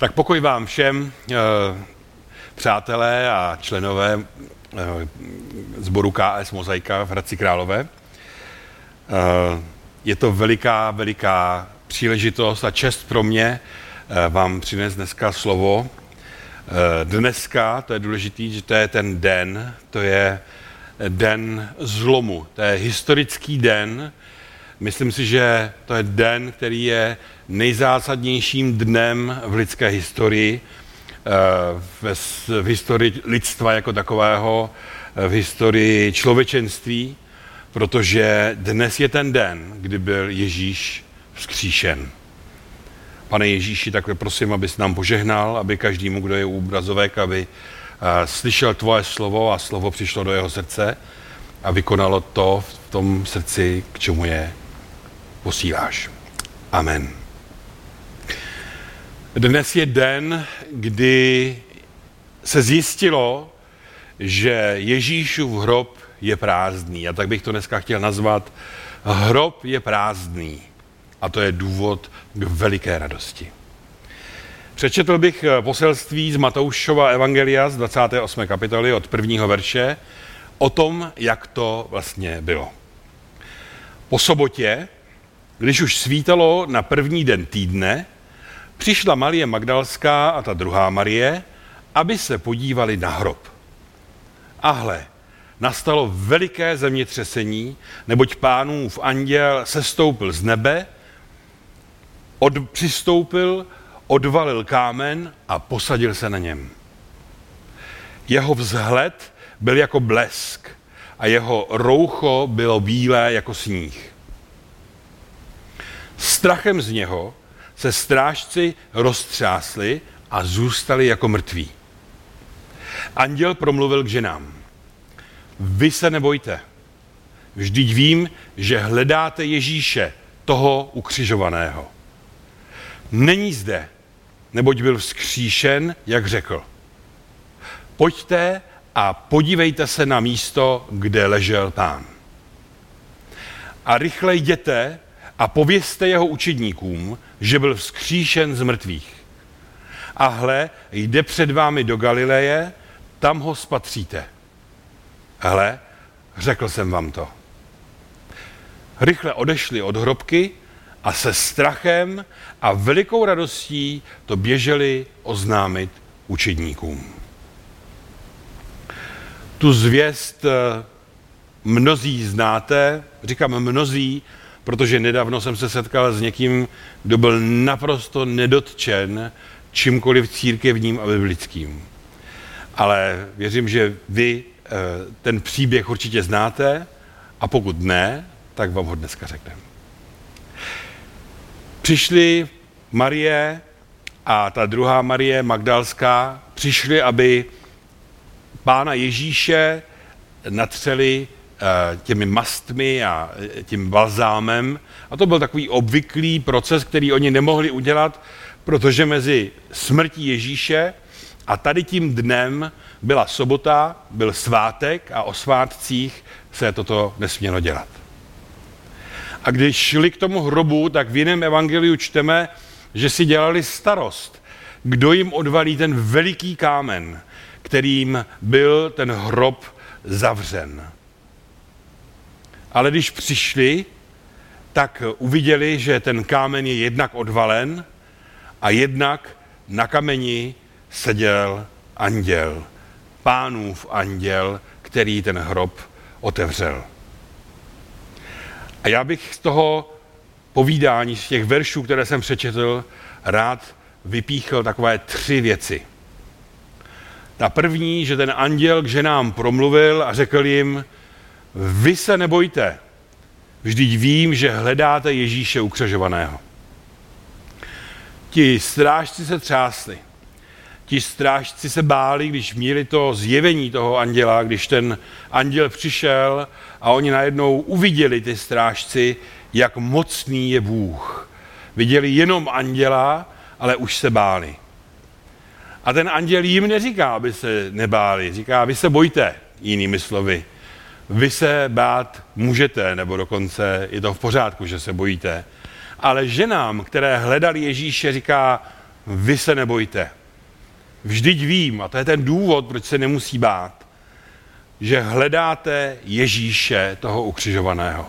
Tak pokoj vám všem, eh, přátelé a členové eh, sboru KS Mozaika v Hradci Králové. Eh, je to veliká, veliká příležitost a čest pro mě vám přinést dneska slovo. Dneska, to je důležitý, že to je ten den, to je den zlomu, to je historický den, Myslím si, že to je den, který je nejzásadnějším dnem v lidské historii, eh, v historii lidstva jako takového, eh, v historii člověčenství, protože dnes je ten den, kdy byl Ježíš vzkříšen. Pane Ježíši, takhle prosím, abys nám požehnal, aby každému, kdo je úbrazovek, aby eh, slyšel tvoje slovo a slovo přišlo do jeho srdce a vykonalo to v tom srdci, k čemu je posíláš. Amen. Dnes je den, kdy se zjistilo, že Ježíšův hrob je prázdný. A tak bych to dneska chtěl nazvat Hrob je prázdný. A to je důvod k veliké radosti. Přečetl bych poselství z Matoušova Evangelia z 28. kapitoly od prvního verše o tom, jak to vlastně bylo. Po sobotě, když už svítalo na první den týdne, přišla Marie Magdalská a ta druhá Marie, aby se podívali na hrob. A hle, nastalo veliké zemětřesení, neboť pánův anděl sestoupil z nebe, od, přistoupil, odvalil kámen a posadil se na něm. Jeho vzhled byl jako blesk a jeho roucho bylo bílé jako sníh. Strachem z něho se strážci roztřásli a zůstali jako mrtví. Anděl promluvil k ženám. Vy se nebojte. Vždyť vím, že hledáte Ježíše, toho ukřižovaného. Není zde, neboť byl vzkříšen, jak řekl. Pojďte a podívejte se na místo, kde ležel pán. A rychle jděte a povězte jeho učedníkům, že byl vzkříšen z mrtvých. A hle, jde před vámi do Galileje, tam ho spatříte. Hle, řekl jsem vám to. Rychle odešli od hrobky a se strachem a velikou radostí to běželi oznámit učedníkům. Tu zvěst eh, mnozí znáte, říkám mnozí, protože nedávno jsem se setkal s někým, kdo byl naprosto nedotčen čímkoliv církevním a biblickým. Ale věřím, že vy eh, ten příběh určitě znáte a pokud ne, tak vám ho dneska řekneme. Přišli Marie a ta druhá Marie Magdalská, přišli, aby pána Ježíše natřeli těmi mastmi a eh, tím balzámem. A to byl takový obvyklý proces, který oni nemohli udělat, protože mezi smrtí Ježíše a tady tím dnem byla sobota, byl svátek a o svátcích se toto nesmělo dělat. A když šli k tomu hrobu, tak v jiném evangeliu čteme, že si dělali starost, kdo jim odvalí ten veliký kámen, kterým byl ten hrob zavřen. Ale když přišli, tak uviděli, že ten kámen je jednak odvalen a jednak na kameni seděl anděl, pánův anděl, který ten hrob otevřel. A já bych z toho povídání, z těch veršů, které jsem přečetl, rád vypíchl takové tři věci. Ta první, že ten anděl k ženám promluvil a řekl jim, vy se nebojte, vždyť vím, že hledáte Ježíše ukřežovaného. Ti strážci se třásli. Ti strážci se báli, když měli to zjevení toho anděla, když ten anděl přišel a oni najednou uviděli ty strážci, jak mocný je Bůh. Viděli jenom anděla, ale už se báli. A ten anděl jim neříká, aby se nebáli, říká, vy se bojte, jinými slovy. Vy se bát můžete, nebo dokonce je to v pořádku, že se bojíte. Ale ženám, které hledali Ježíše, říká, vy se nebojte. Vždyť vím, a to je ten důvod, proč se nemusí bát, že hledáte Ježíše, toho ukřižovaného.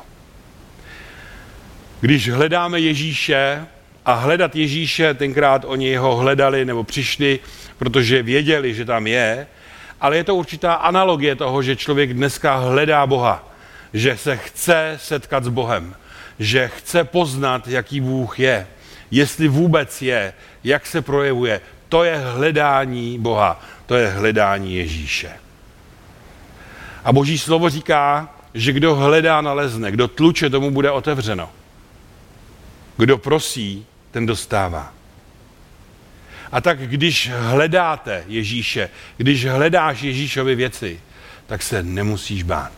Když hledáme Ježíše, a hledat Ježíše, tenkrát oni ho hledali nebo přišli, protože věděli, že tam je, ale je to určitá analogie toho, že člověk dneska hledá Boha, že se chce setkat s Bohem, že chce poznat, jaký Bůh je, jestli vůbec je, jak se projevuje. To je hledání Boha, to je hledání Ježíše. A Boží slovo říká, že kdo hledá, nalezne, kdo tluče, tomu bude otevřeno. Kdo prosí, ten dostává. A tak když hledáte Ježíše, když hledáš Ježíšovi věci, tak se nemusíš bát.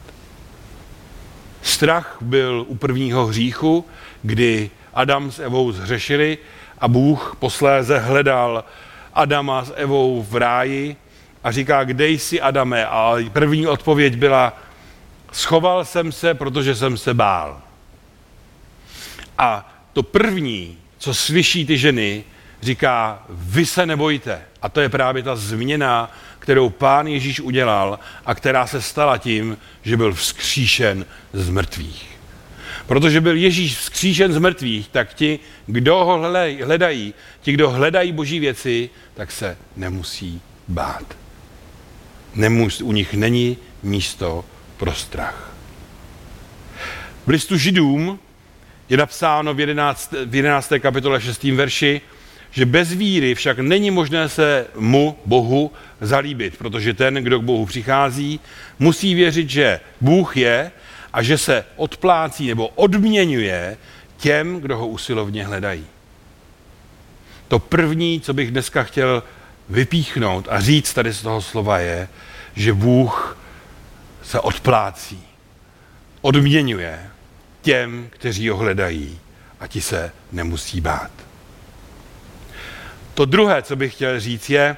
Strach byl u prvního hříchu, kdy Adam s Evou zhřešili a Bůh posléze hledal Adama s Evou v ráji a říká, kde jsi Adame? A první odpověď byla, schoval jsem se, protože jsem se bál. A to první, co slyší ty ženy, říká, vy se nebojte. A to je právě ta změna, kterou pán Ježíš udělal a která se stala tím, že byl vzkříšen z mrtvých. Protože byl Ježíš vzkříšen z mrtvých, tak ti, kdo ho hledají, ti, kdo hledají boží věci, tak se nemusí bát. Nemus, u nich není místo pro strach. V listu židům je napsáno v 11. v 11. kapitole 6. verši, že bez víry však není možné se mu, Bohu, zalíbit, protože ten, kdo k Bohu přichází, musí věřit, že Bůh je a že se odplácí nebo odměňuje těm, kdo ho usilovně hledají. To první, co bych dneska chtěl vypíchnout a říct tady z toho slova je, že Bůh se odplácí, odměňuje těm, kteří ho hledají a ti se nemusí bát. To druhé, co bych chtěl říct, je,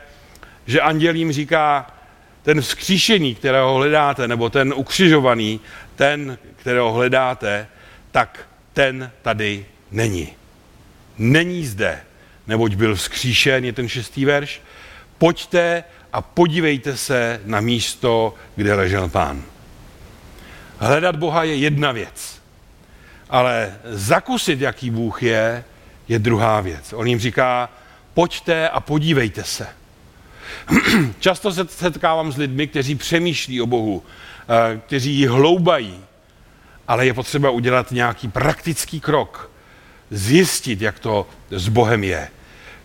že anděl jim říká, ten vzkříšený, kterého hledáte, nebo ten ukřižovaný, ten, kterého hledáte, tak ten tady není. Není zde, neboť byl vzkříšen, je ten šestý verš. Pojďte a podívejte se na místo, kde ležel pán. Hledat Boha je jedna věc, ale zakusit, jaký Bůh je, je druhá věc. On jim říká, pojďte a podívejte se. Často se setkávám s lidmi, kteří přemýšlí o Bohu, eh, kteří ji hloubají, ale je potřeba udělat nějaký praktický krok, zjistit, jak to s Bohem je.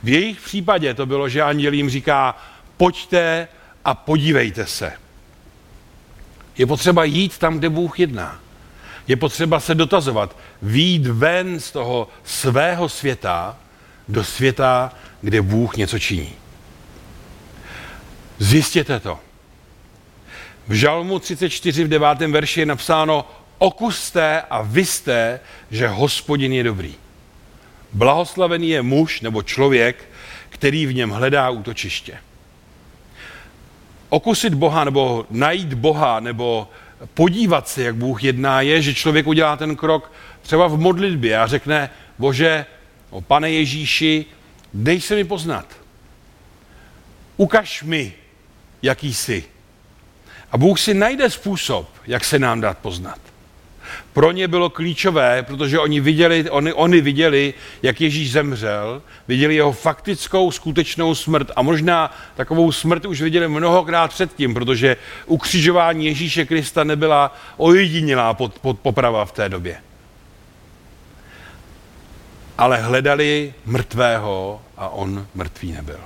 V jejich případě to bylo, že anděl jim říká, pojďte a podívejte se. Je potřeba jít tam, kde Bůh jedná. Je potřeba se dotazovat, výjít ven z toho svého světa do světa, kde Bůh něco činí. Zjistěte to. V Žalmu 34 v 9. verši je napsáno okuste a vyste, že hospodin je dobrý. Blahoslavený je muž nebo člověk, který v něm hledá útočiště. Okusit Boha nebo najít Boha nebo podívat se, jak Bůh jedná, je, že člověk udělá ten krok třeba v modlitbě a řekne, bože, o pane Ježíši, dej se mi poznat. Ukaž mi, jaký jsi. A Bůh si najde způsob, jak se nám dát poznat. Pro ně bylo klíčové, protože oni viděli, oni, oni viděli, jak Ježíš zemřel, viděli jeho faktickou, skutečnou smrt a možná takovou smrt už viděli mnohokrát předtím, protože ukřižování Ježíše Krista nebyla ojedinělá pod, pod poprava v té době. Ale hledali mrtvého a on mrtvý nebyl.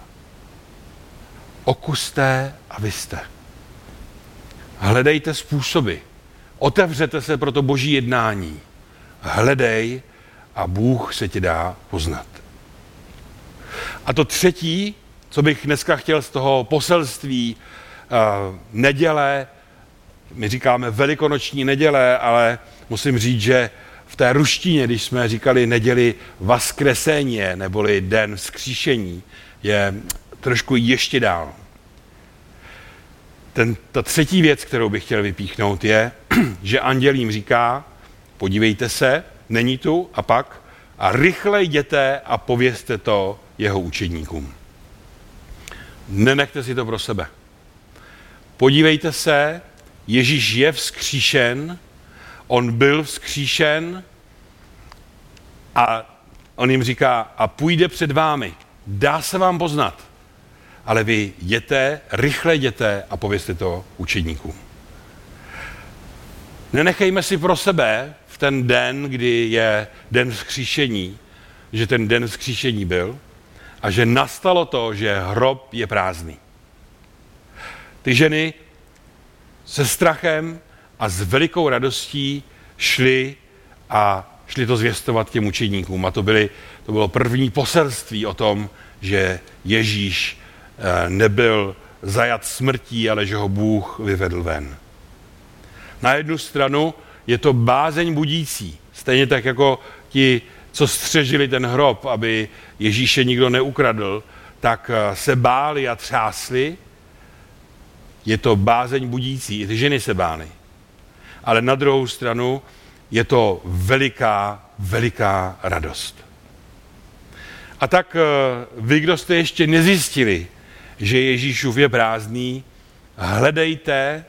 Okuste a vy jste. Hledejte způsoby, Otevřete se pro to boží jednání. Hledej a Bůh se ti dá poznat. A to třetí, co bych dneska chtěl z toho poselství uh, neděle, my říkáme velikonoční neděle, ale musím říct, že v té ruštině, když jsme říkali neděli vaskreseně, neboli den vzkříšení, je trošku ještě dál. Ten, ta třetí věc, kterou bych chtěl vypíchnout, je, že anděl jim říká, podívejte se, není tu, a pak, a rychle jděte a povězte to jeho učedníkům. Nenechte si to pro sebe. Podívejte se, Ježíš je vzkříšen, on byl vzkříšen a on jim říká, a půjde před vámi, dá se vám poznat, ale vy jděte, rychle jděte a povězte to učedníkům. Nenechejme si pro sebe v ten den, kdy je den vzkříšení, že ten den vzkříšení byl a že nastalo to, že hrob je prázdný. Ty ženy se strachem a s velikou radostí šli a šli to zvěstovat těm učeníkům. A to, byly, to bylo první poselství o tom, že Ježíš eh, nebyl zajat smrtí, ale že ho Bůh vyvedl ven. Na jednu stranu je to bázeň budící, stejně tak jako ti, co střežili ten hrob, aby Ježíše nikdo neukradl, tak eh, se báli a třásli. Je to bázeň budící, i ty ženy se bály. Ale na druhou stranu je to veliká, veliká radost. A tak eh, vy, kdo jste ještě nezjistili, že Ježíšův je prázdný, hledejte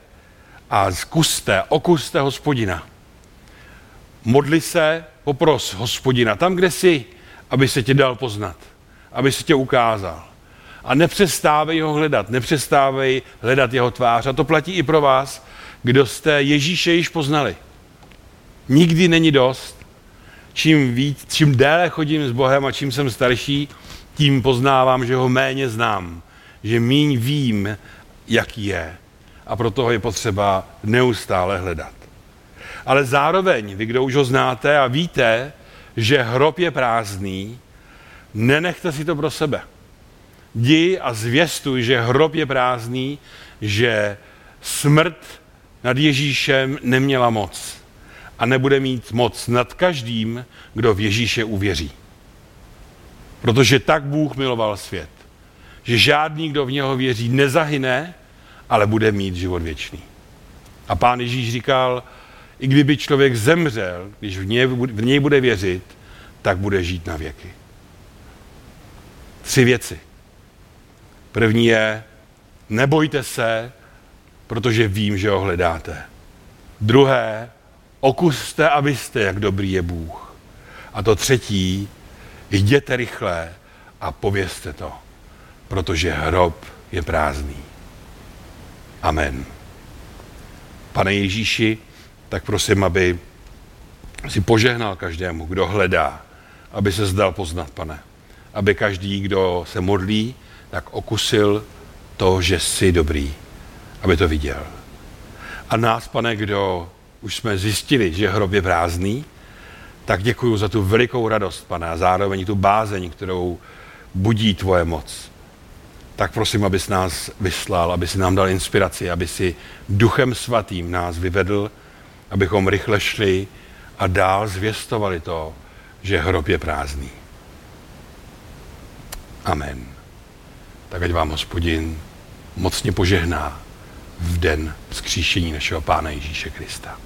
a zkuste, okuste hospodina. Modli se, popros hospodina tam, kde jsi, aby se tě dal poznat, aby se tě ukázal. A nepřestávej ho hledat, nepřestávej hledat jeho tvář. A to platí i pro vás, kdo jste Ježíše již poznali. Nikdy není dost. Čím, víc, čím déle chodím s Bohem a čím jsem starší, tím poznávám, že ho méně znám, že míň vím, jaký je. A proto ho je potřeba neustále hledat. Ale zároveň, vy, kdo už ho znáte a víte, že hrob je prázdný, nenechte si to pro sebe. Jdi a zvěstuj, že hrob je prázdný, že smrt nad Ježíšem neměla moc a nebude mít moc nad každým, kdo v Ježíše uvěří. Protože tak Bůh miloval svět, že žádný, kdo v něho věří, nezahyne, ale bude mít život věčný. A pán Ježíš říkal, i kdyby člověk zemřel, když v něj, v něj bude věřit, tak bude žít na věky. Tři věci. První je, nebojte se, protože vím, že ho hledáte. Druhé, okuste a vyste, jak dobrý je Bůh. A to třetí, jděte rychle a povězte to, protože hrob je prázdný. Amen. Pane Ježíši, tak prosím, aby si požehnal každému, kdo hledá, aby se zdal poznat, pane. Aby každý, kdo se modlí, tak okusil to, že jsi dobrý, aby to viděl. A nás, pane, kdo už jsme zjistili, že hrob je prázdný, tak děkuji za tu velikou radost, pane, a zároveň tu bázeň, kterou budí tvoje moc. Tak prosím, abys nás vyslal, aby si nám dal inspiraci, aby si duchem svatým nás vyvedl, abychom rychle šli a dál zvěstovali to, že hrob je prázdný. Amen. Tak ať vám hospodin mocně požehná v den vzkříšení našeho Pána Ježíše Krista.